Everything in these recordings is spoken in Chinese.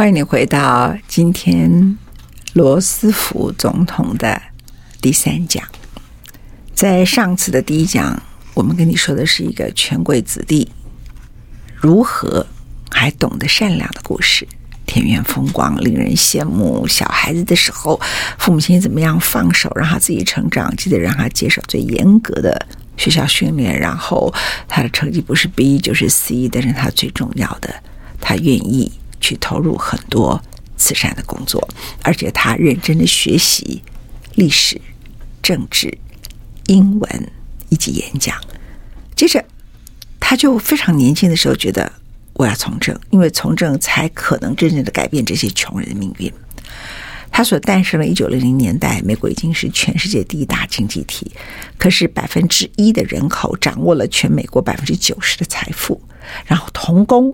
欢迎你回到今天罗斯福总统的第三讲。在上次的第一讲，我们跟你说的是一个权贵子弟如何还懂得善良的故事，田园风光令人羡慕。小孩子的时候，父母亲怎么样放手让他自己成长，记得让他接受最严格的学校训练，然后他的成绩不是 B 就是 C，但是他最重要的，他愿意。去投入很多慈善的工作，而且他认真的学习历史、政治、英文以及演讲。接着，他就非常年轻的时候觉得我要从政，因为从政才可能真正的改变这些穷人的命运。他所诞生的一九零零年代，美国已经是全世界第一大经济体，可是百分之一的人口掌握了全美国百分之九十的财富，然后童工。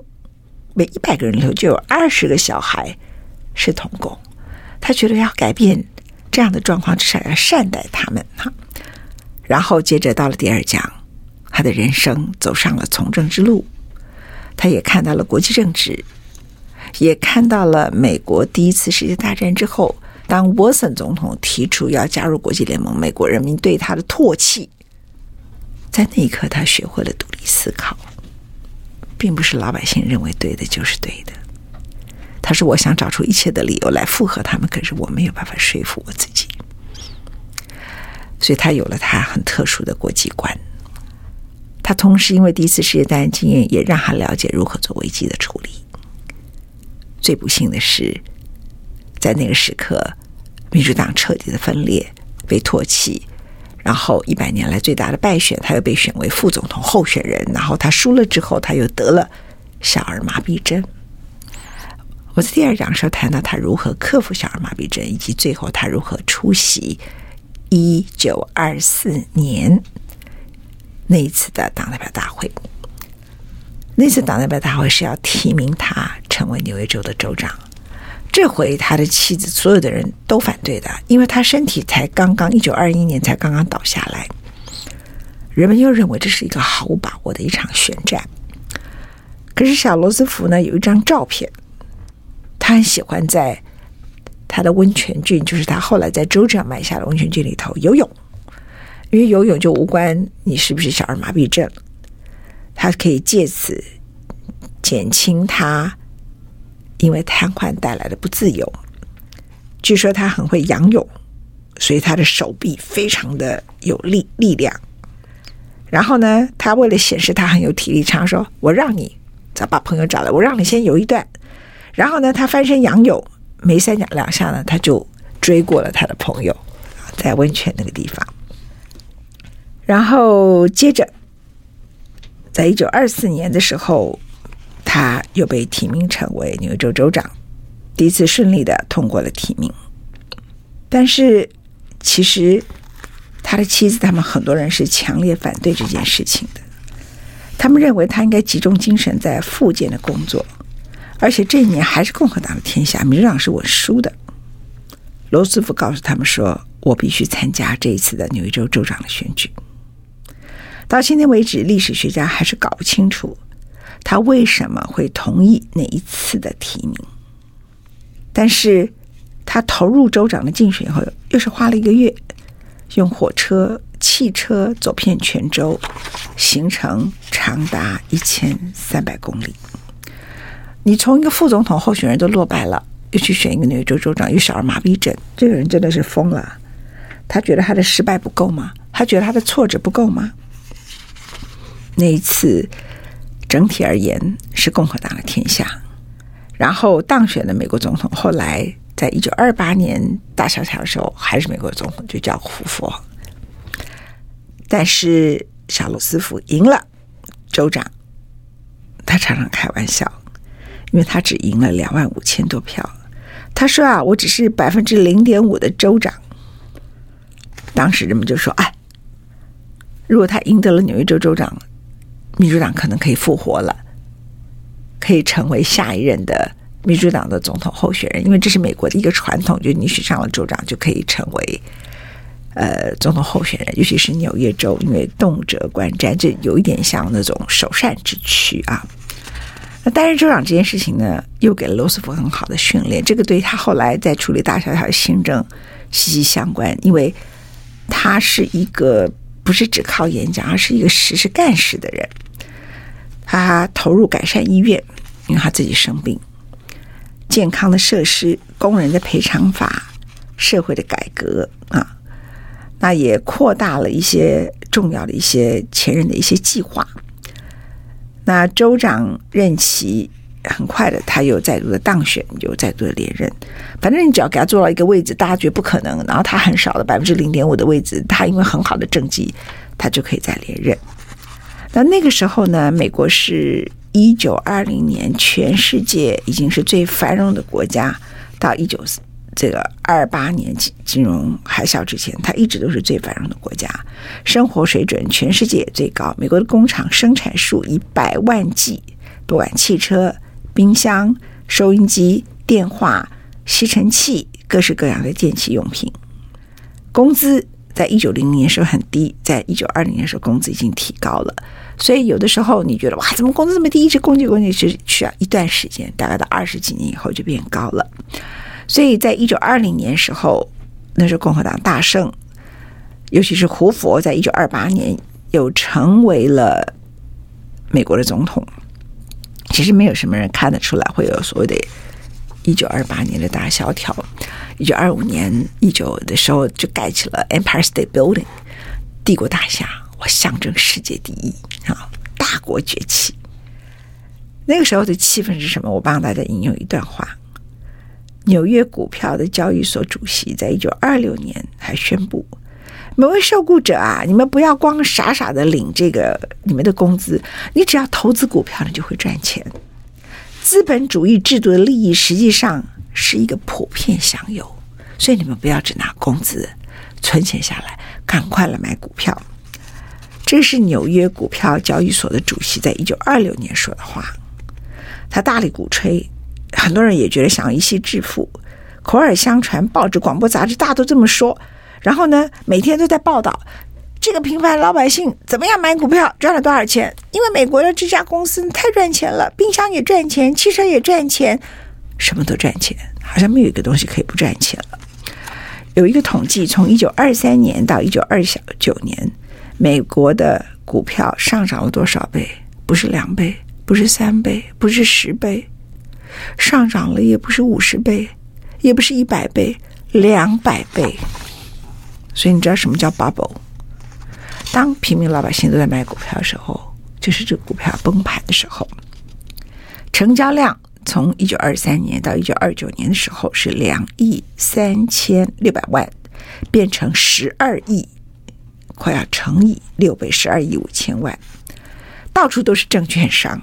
每一百个人里头就有二十个小孩是童工，他觉得要改变这样的状况，至少要善待他们哈。然后接着到了第二讲，他的人生走上了从政之路，他也看到了国际政治，也看到了美国第一次世界大战之后，当沃森总统提出要加入国际联盟，美国人民对他的唾弃，在那一刻他学会了独立思考。并不是老百姓认为对的就是对的，他说：“我想找出一切的理由来附和他们，可是我没有办法说服我自己。”所以他有了他很特殊的国际观。他同时因为第一次世界大战经验，也让他了解如何做危机的处理。最不幸的是，在那个时刻，民主党彻底的分裂，被唾弃。然后一百年来最大的败选，他又被选为副总统候选人。然后他输了之后，他又得了小儿麻痹症。我在第二讲时候谈到他如何克服小儿麻痹症，以及最后他如何出席一九二四年那一次的党代表大会。那次党代表大会是要提名他成为纽约州的州长。这回他的妻子，所有的人都反对的，因为他身体才刚刚一九二一年才刚刚倒下来。人们又认为这是一个毫无把握的一场宣战。可是小罗斯福呢，有一张照片，他很喜欢在他的温泉郡，就是他后来在州长买下的温泉郡里头游泳，因为游泳就无关你是不是小儿麻痹症，他可以借此减轻他。因为瘫痪带来的不自由，据说他很会仰泳，所以他的手臂非常的有力力量。然后呢，他为了显示他很有体力，常说：“我让你，再把朋友找来，我让你先游一段。”然后呢，他翻身仰泳，没三两两下呢，他就追过了他的朋友，在温泉那个地方。然后接着，在一九二四年的时候。他又被提名成为纽约州州长，第一次顺利的通过了提名。但是，其实他的妻子他们很多人是强烈反对这件事情的。他们认为他应该集中精神在复建的工作，而且这一年还是共和党的天下，民主党是我输的。罗斯福告诉他们说：“我必须参加这一次的纽约州州长的选举。”到今天为止，历史学家还是搞不清楚。他为什么会同意那一次的提名。但是他投入州长的竞选以后，又是花了一个月，用火车、汽车走遍全州，行程长达一千三百公里。你从一个副总统候选人都落败了，又去选一个纽约州州长，又小儿麻痹症，这个人真的是疯了。他觉得他的失败不够吗？他觉得他的挫折不够吗？那一次，整体而言是共和党的天下。然后当选的美国总统，后来在一九二八年大萧条的时候，还是美国总统，就叫胡佛。但是小罗斯福赢了州长，他常常开玩笑。因为他只赢了两万五千多票，他说啊，我只是百分之零点五的州长。当时人们就说，哎，如果他赢得了纽约州州长，民主党可能可以复活了，可以成为下一任的民主党的总统候选人。因为这是美国的一个传统，就是你选上了州长就可以成为呃总统候选人，尤其是纽约州，因为动辄观战，这有一点像那种首善之区啊。那担任州长这件事情呢，又给了罗斯福很好的训练，这个对他后来在处理大小小的行政息息相关，因为他是一个不是只靠演讲，而是一个实事干事的人。他投入改善医院，因为他自己生病，健康的设施、工人的赔偿法、社会的改革啊，那也扩大了一些重要的一些前任的一些计划。那州长任期很快的，他又再度的当选，又再度的连任。反正你只要给他做到一个位置，大家觉得不可能，然后他很少的百分之零点五的位置，他因为很好的政绩，他就可以再连任。那那个时候呢，美国是一九二零年，全世界已经是最繁荣的国家，到一九。这个二八年金金融海啸之前，它一直都是最繁荣的国家，生活水准全世界最高。美国的工厂生产数以百万计，不管汽车、冰箱、收音机、电话、吸尘器，各式各样的电器用品。工资在一九零零年时候很低，在一九二零年时候工资已经提高了。所以有的时候你觉得哇，怎么工资这么低？一直工资工资是需要一段时间，大概到二十几年以后就变高了。所以在一九二零年时候，那时候共和党大胜，尤其是胡佛在一九二八年又成为了美国的总统。其实没有什么人看得出来会有所谓的“一九二八年的大萧条”。一九二五年一九的时候就盖起了 Empire State Building，帝国大厦，我象征世界第一啊，大国崛起。那个时候的气氛是什么？我帮大家引用一段话。纽约股票的交易所主席在一九二六年还宣布：“每位受雇者啊，你们不要光傻傻的领这个你们的工资，你只要投资股票，你就会赚钱。资本主义制度的利益实际上是一个普遍享有，所以你们不要只拿工资，存钱下来，赶快来买股票。”这是纽约股票交易所的主席在一九二六年说的话，他大力鼓吹。很多人也觉得想要一夕致富，口耳相传，报纸、广播、杂志大都这么说。然后呢，每天都在报道这个平凡老百姓怎么样买股票赚了多少钱。因为美国的这家公司太赚钱了，冰箱也赚钱，汽车也赚钱，什么都赚钱，好像没有一个东西可以不赚钱了。有一个统计，从一九二三年到一九二九年，美国的股票上涨了多少倍？不是两倍，不是三倍，不是十倍。上涨了也不是五十倍，也不是一百倍，两百倍。所以你知道什么叫 bubble？当平民老百姓都在买股票的时候，就是这个股票崩盘的时候。成交量从一九二三年到一九二九年的时候是两亿三千六百万，变成十二亿，快要乘以六倍，十二亿五千万，到处都是证券商。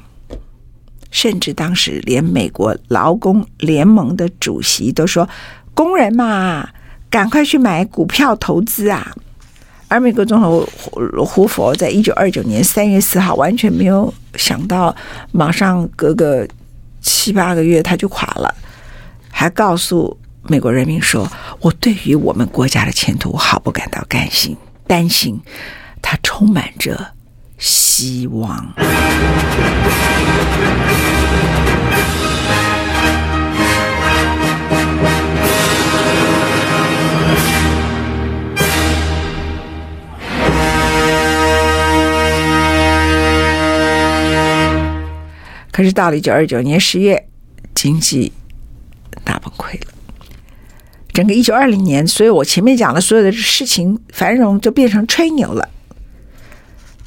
甚至当时连美国劳工联盟的主席都说：“工人嘛，赶快去买股票投资啊！”而美国总统胡胡佛在一九二九年三月四号完全没有想到，马上隔个七八个月他就垮了，还告诉美国人民说：“我对于我们国家的前途毫不感到甘心担心，他充满着希望。可是到了一九二九年十月，经济大崩溃了。整个一九二零年，所以我前面讲的所有的事情繁荣就变成吹牛了。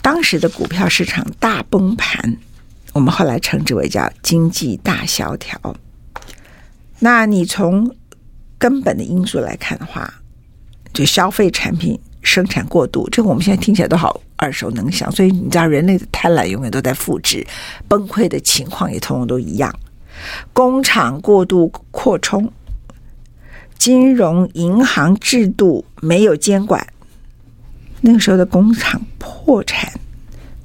当时的股票市场大崩盘，我们后来称之为叫经济大萧条。那你从根本的因素来看的话，就消费产品生产过度，这个我们现在听起来都好耳熟能详。所以你知道，人类的贪婪永远都在复制，崩溃的情况也通通都一样。工厂过度扩充，金融银行制度没有监管，那个时候的工厂破产、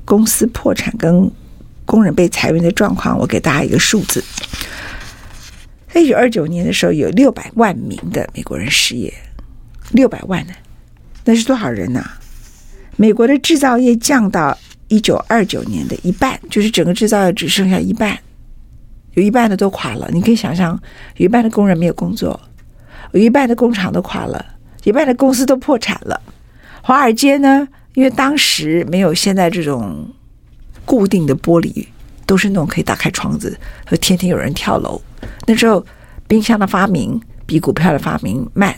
公司破产跟工人被裁员的状况，我给大家一个数字：在一九二九年的时候，有六百万名的美国人失业，六百万呢。那是多少人呢？美国的制造业降到一九二九年的一半，就是整个制造业只剩下一半，有一半的都垮了。你可以想象，有一半的工人没有工作，有一半的工厂都垮了，一半的公司都破产了。华尔街呢，因为当时没有现在这种固定的玻璃，都是那种可以打开窗子，和天天有人跳楼。那时候冰箱的发明比股票的发明慢。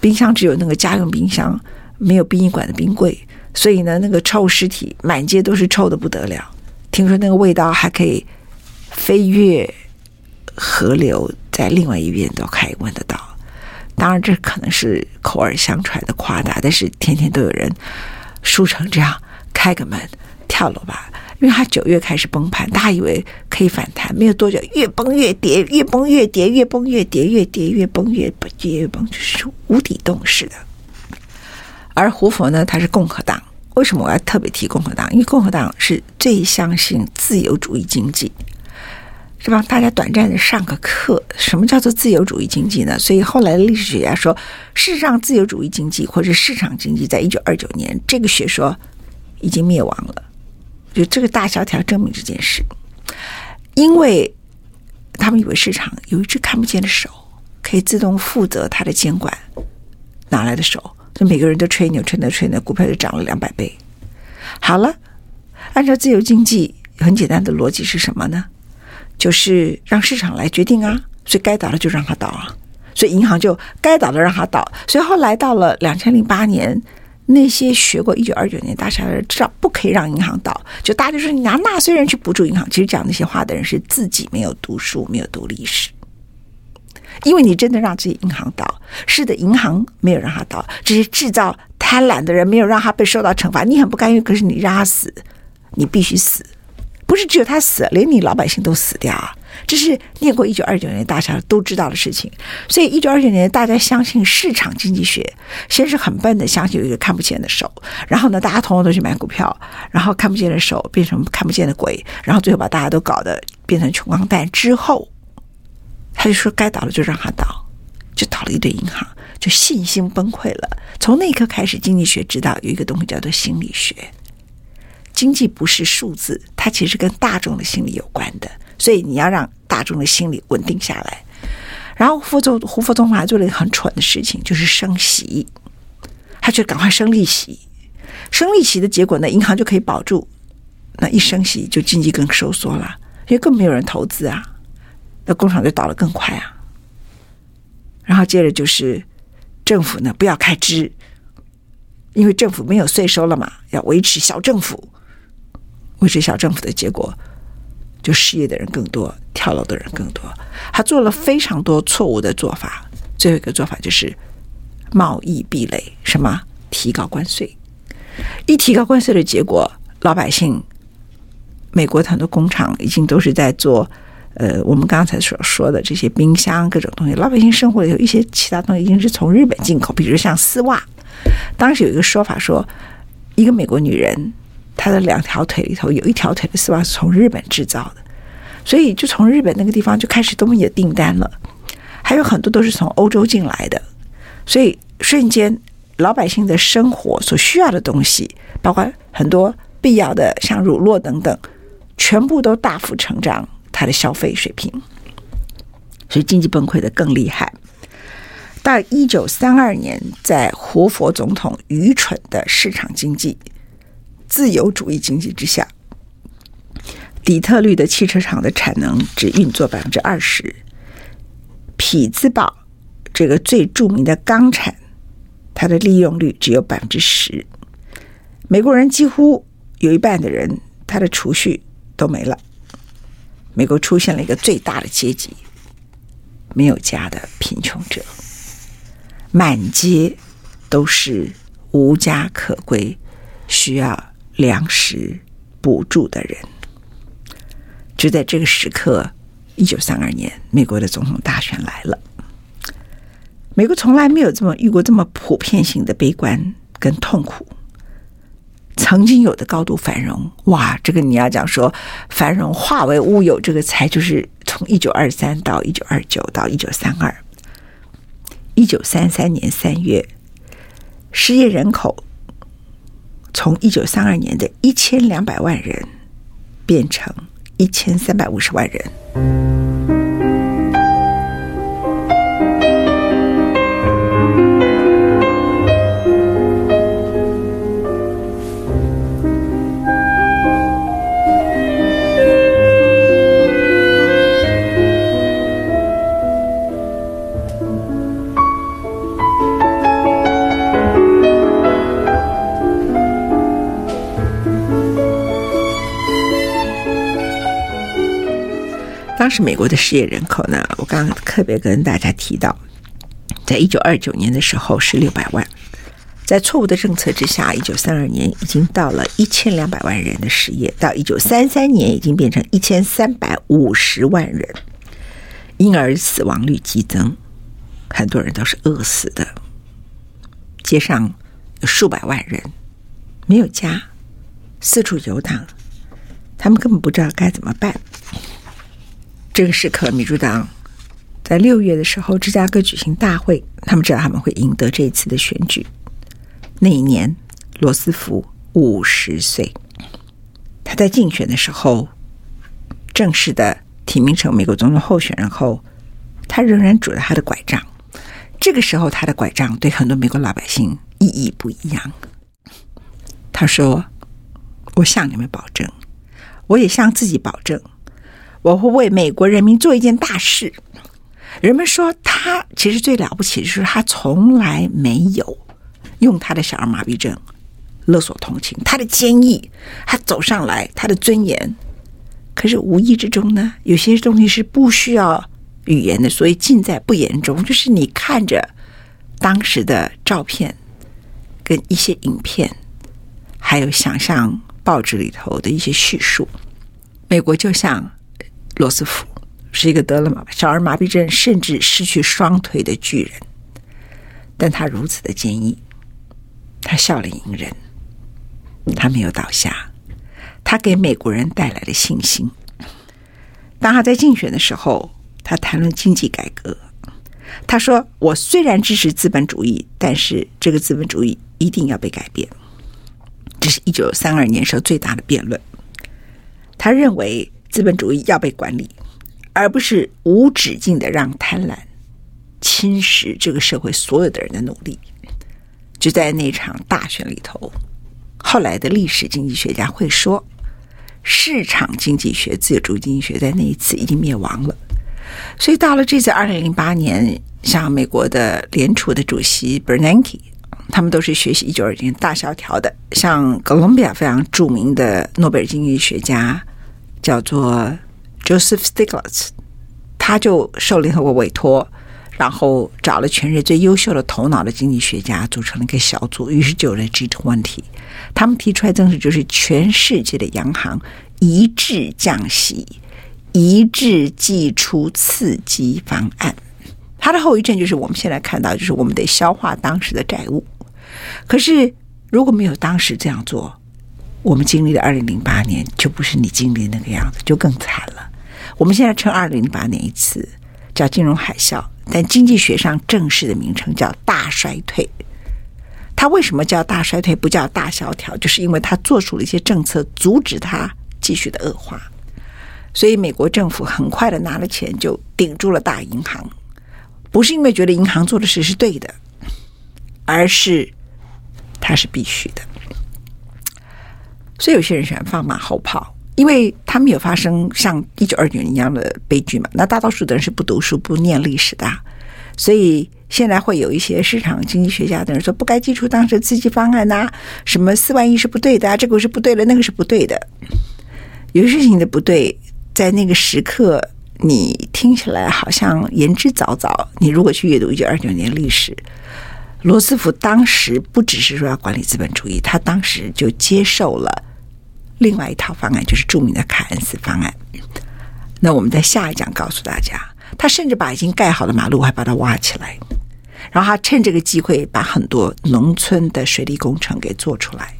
冰箱只有那个家用冰箱，没有殡仪馆的冰柜，所以呢，那个臭尸体满街都是臭的不得了。听说那个味道还可以飞越河流，在另外一边都可以闻得到。当然，这可能是口耳相传的夸大，但是天天都有人输成这样，开个门跳楼吧。因为他九月开始崩盘，大家以为可以反弹，没有多久越崩越跌，越崩越跌，越崩越跌，越跌越崩越跌越崩，就是无底洞似的。而胡佛呢，他是共和党，为什么我要特别提共和党？因为共和党是最相信自由主义经济，是吧？大家短暂的上个课，什么叫做自由主义经济呢？所以后来历史学家说，事实上自由主义经济或者市场经济，在一九二九年这个学说已经灭亡了。就这个大萧条证明这件事，因为他们以为市场有一只看不见的手，可以自动负责它的监管，哪来的手？就每个人都吹牛，吹牛吹牛，股票就涨了两百倍。好了，按照自由经济很简单的逻辑是什么呢？就是让市场来决定啊，所以该倒的就让它倒啊，所以银行就该倒的让它倒。所以后来到了两千零八年。那些学过一九二九年大萧条的人知道不可以让银行倒，就大家就说你拿纳税人去补助银行。其实讲那些话的人是自己没有读书，没有读历史。因为你真的让这些银行倒，是的，银行没有让他倒，这些制造贪婪的人没有让他被受到惩罚。你很不甘愿，可是你让他死，你必须死，不是只有他死，连你老百姓都死掉啊。这是念过一九二九年大萧条都知道的事情，所以一九二九年大家相信市场经济学，先是很笨的相信有一个看不见的手，然后呢，大家统统都去买股票，然后看不见的手变成看不见的鬼，然后最后把大家都搞得变成穷光蛋之后，他就说该倒的就让他倒，就倒了一堆银行，就信心崩溃了。从那一刻开始，经济学知道有一个东西叫做心理学，经济不是数字，它其实跟大众的心理有关的。所以你要让大众的心理稳定下来，然后胡佛胡佛总统还做了一个很蠢的事情，就是升息，他就赶快升利息，升利息的结果呢，银行就可以保住，那一升息就经济更收缩了，因为更没有人投资啊，那工厂就倒得更快啊，然后接着就是政府呢不要开支，因为政府没有税收了嘛，要维持小政府，维持小政府的结果。就失业的人更多，跳楼的人更多。他做了非常多错误的做法。最后一个做法就是贸易壁垒，什么？提高关税。一提高关税的结果，老百姓，美国很多工厂已经都是在做，呃，我们刚才所说的这些冰箱各种东西。老百姓生活里有一些其他东西已经是从日本进口，比如像丝袜。当时有一个说法说，一个美国女人。她的两条腿里头有一条腿的丝袜是从日本制造的，所以就从日本那个地方就开始都没有订单了，还有很多都是从欧洲进来的，所以瞬间老百姓的生活所需要的东西，包括很多必要的像乳酪等等，全部都大幅成长他的消费水平，所以经济崩溃的更厉害。到一九三二年，在活佛总统愚蠢的市场经济、自由主义经济之下，底特律的汽车厂的产能只运作百分之二十，匹兹堡这个最著名的钢厂，它的利用率只有百分之十。美国人几乎有一半的人，他的储蓄都没了。美国出现了一个最大的阶级——没有家的贫穷者。满街都是无家可归、需要粮食补助的人。就在这个时刻，一九三二年，美国的总统大选来了。美国从来没有这么遇过这么普遍性的悲观跟痛苦。曾经有的高度繁荣，哇，这个你要讲说繁荣化为乌有，这个才就是从一九二三到一九二九到一九三二。一九三三年三月，失业人口从一九三二年的一千两百万人变成一千三百五十万人。当时美国的失业人口呢，我刚刚特别跟大家提到，在一九二九年的时候是六百万，在错误的政策之下，一九三二年已经到了一千两百万人的失业，到一九三三年已经变成一千三百五十万人，因而死亡率激增，很多人都是饿死的，街上有数百万人没有家，四处游荡，他们根本不知道该怎么办。这个时刻，民主党在六月的时候，芝加哥举行大会，他们知道他们会赢得这一次的选举。那一年，罗斯福五十岁，他在竞选的时候正式的提名成美国总统候选人后，他仍然拄着他的拐杖。这个时候，他的拐杖对很多美国老百姓意义不一样。他说：“我向你们保证，我也向自己保证。”我会为美国人民做一件大事。人们说他其实最了不起的是他从来没有用他的小儿麻痹症勒索同情，他的坚毅，他走上来，他的尊严。可是无意之中呢，有些东西是不需要语言的，所以尽在不言中。就是你看着当时的照片跟一些影片，还有想象报纸里头的一些叙述，美国就像。罗斯福是一个得了小儿麻痹症，甚至失去双腿的巨人，但他如此的坚毅，他笑脸迎人，他没有倒下，他给美国人带来了信心。当他在竞选的时候，他谈论经济改革，他说：“我虽然支持资本主义，但是这个资本主义一定要被改变。”这是一九三二年时候最大的辩论。他认为。资本主义要被管理，而不是无止境的让贪婪侵蚀这个社会所有的人的努力。就在那场大选里头，后来的历史经济学家会说，市场经济学、自由主义经济学在那一次已经灭亡了。所以到了这次二零零八年，像美国的联储的主席 Bernanke，他们都是学习一九二九年大萧条的。像哥伦比亚非常著名的诺贝尔经济学家。叫做 Joseph Stiglitz，他就受联合国委托，然后找了全世界最优秀的头脑的经济学家，组成了一个小组，于是就有了 G20。他们提出来政策就是全世界的央行一致降息，一致祭出刺激方案。它的后遗症就是我们现在看到，就是我们得消化当时的债务。可是如果没有当时这样做，我们经历的二零零八年就不是你经历的那个样子，就更惨了。我们现在称二零零八年一次叫金融海啸，但经济学上正式的名称叫大衰退。它为什么叫大衰退不叫大萧条？就是因为它做出了一些政策，阻止它继续的恶化。所以美国政府很快的拿了钱就顶住了大银行，不是因为觉得银行做的事是对的，而是它是必须的。所以有些人喜欢放马后炮，因为他没有发生像一九二九年一样的悲剧嘛。那大多数的人是不读书、不念历史的，所以现在会有一些市场经济学家的人说，不该祭出当时刺激方案呐、什么四万亿是不对的啊，这个是不对的，那个是不对的。有些事情的不对。在那个时刻，你听起来好像言之凿凿。你如果去阅读一九二九年历史，罗斯福当时不只是说要管理资本主义，他当时就接受了另外一套方案，就是著名的凯恩斯方案。那我们在下一讲告诉大家，他甚至把已经盖好的马路还把它挖起来，然后他趁这个机会把很多农村的水利工程给做出来。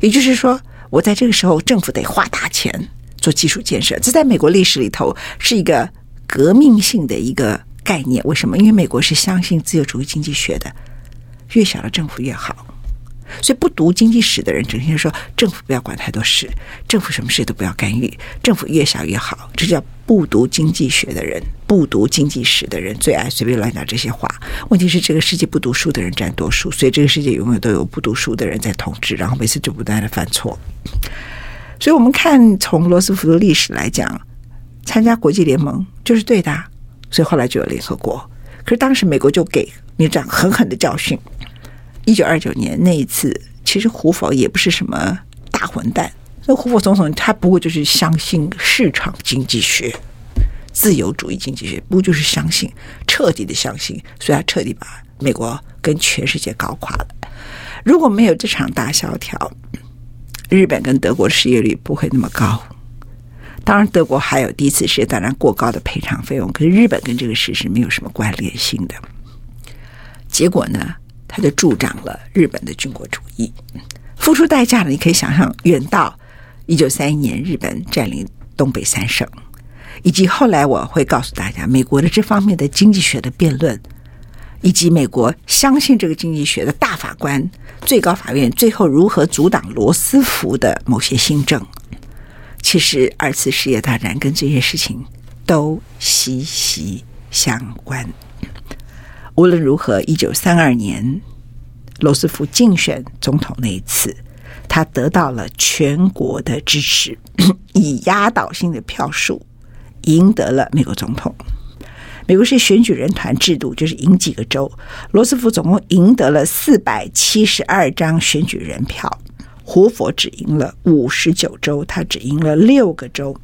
也就是说，我在这个时候政府得花大钱。做基础建设，这在美国历史里头是一个革命性的一个概念。为什么？因为美国是相信自由主义经济学的，越小的政府越好。所以不读经济史的人整天说政府不要管太多事，政府什么事都不要干预，政府越小越好。这叫不读经济学的人，不读经济史的人最爱随便乱讲这些话。问题是这个世界不读书的人占多数，所以这个世界永远都有不读书的人在统治，然后每次就不断的犯错。所以，我们看从罗斯福的历史来讲，参加国际联盟就是对的，所以后来就有联合国。可是当时美国就给你这样狠狠的教训。一九二九年那一次，其实胡佛也不是什么大混蛋，那胡佛总统他不过就是相信市场经济学、自由主义经济学，不就是相信，彻底的相信，所以他彻底把美国跟全世界搞垮了。如果没有这场大萧条，日本跟德国失业率不会那么高，当然德国还有第一次世界大战过高的赔偿费用，可是日本跟这个事是没有什么关联性的。结果呢，他就助长了日本的军国主义，付出代价呢，你可以想象，远到一九三一年日本占领东北三省，以及后来我会告诉大家，美国的这方面的经济学的辩论。以及美国相信这个经济学的大法官、最高法院最后如何阻挡罗斯福的某些新政，其实二次世界大战跟这些事情都息息相关。无论如何，一九三二年罗斯福竞选总统那一次，他得到了全国的支持，以压倒性的票数赢得了美国总统。美国是选举人团制度，就是赢几个州。罗斯福总共赢得了四百七十二张选举人票，胡佛只赢了五十九州，他只赢了六个州。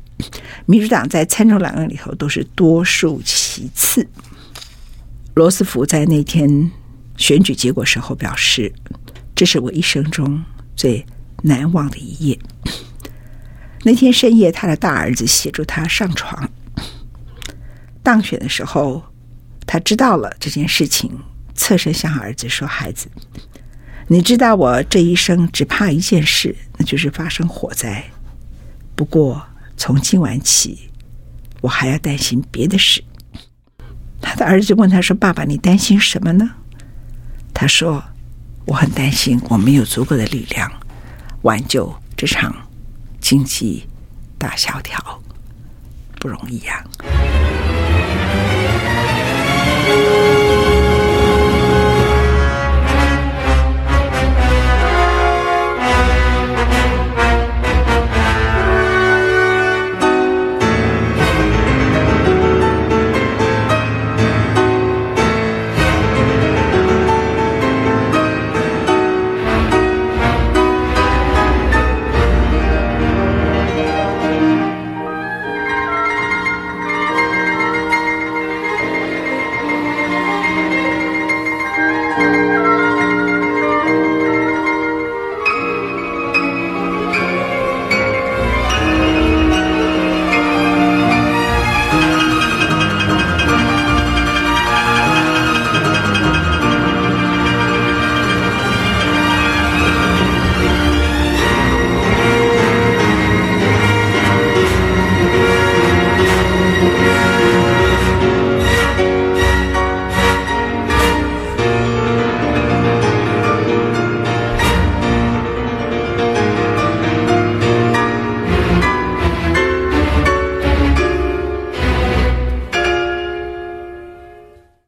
民主党在参众两院里头都是多数其次。罗斯福在那天选举结果时候表示：“这是我一生中最难忘的一夜。”那天深夜，他的大儿子协助他上床。当选的时候，他知道了这件事情，侧身向儿子说：“孩子，你知道我这一生只怕一件事，那就是发生火灾。不过从今晚起，我还要担心别的事。”他儿子问他说：“爸爸，你担心什么呢？”他说：“我很担心我没有足够的力量挽救这场经济大萧条，不容易、啊。”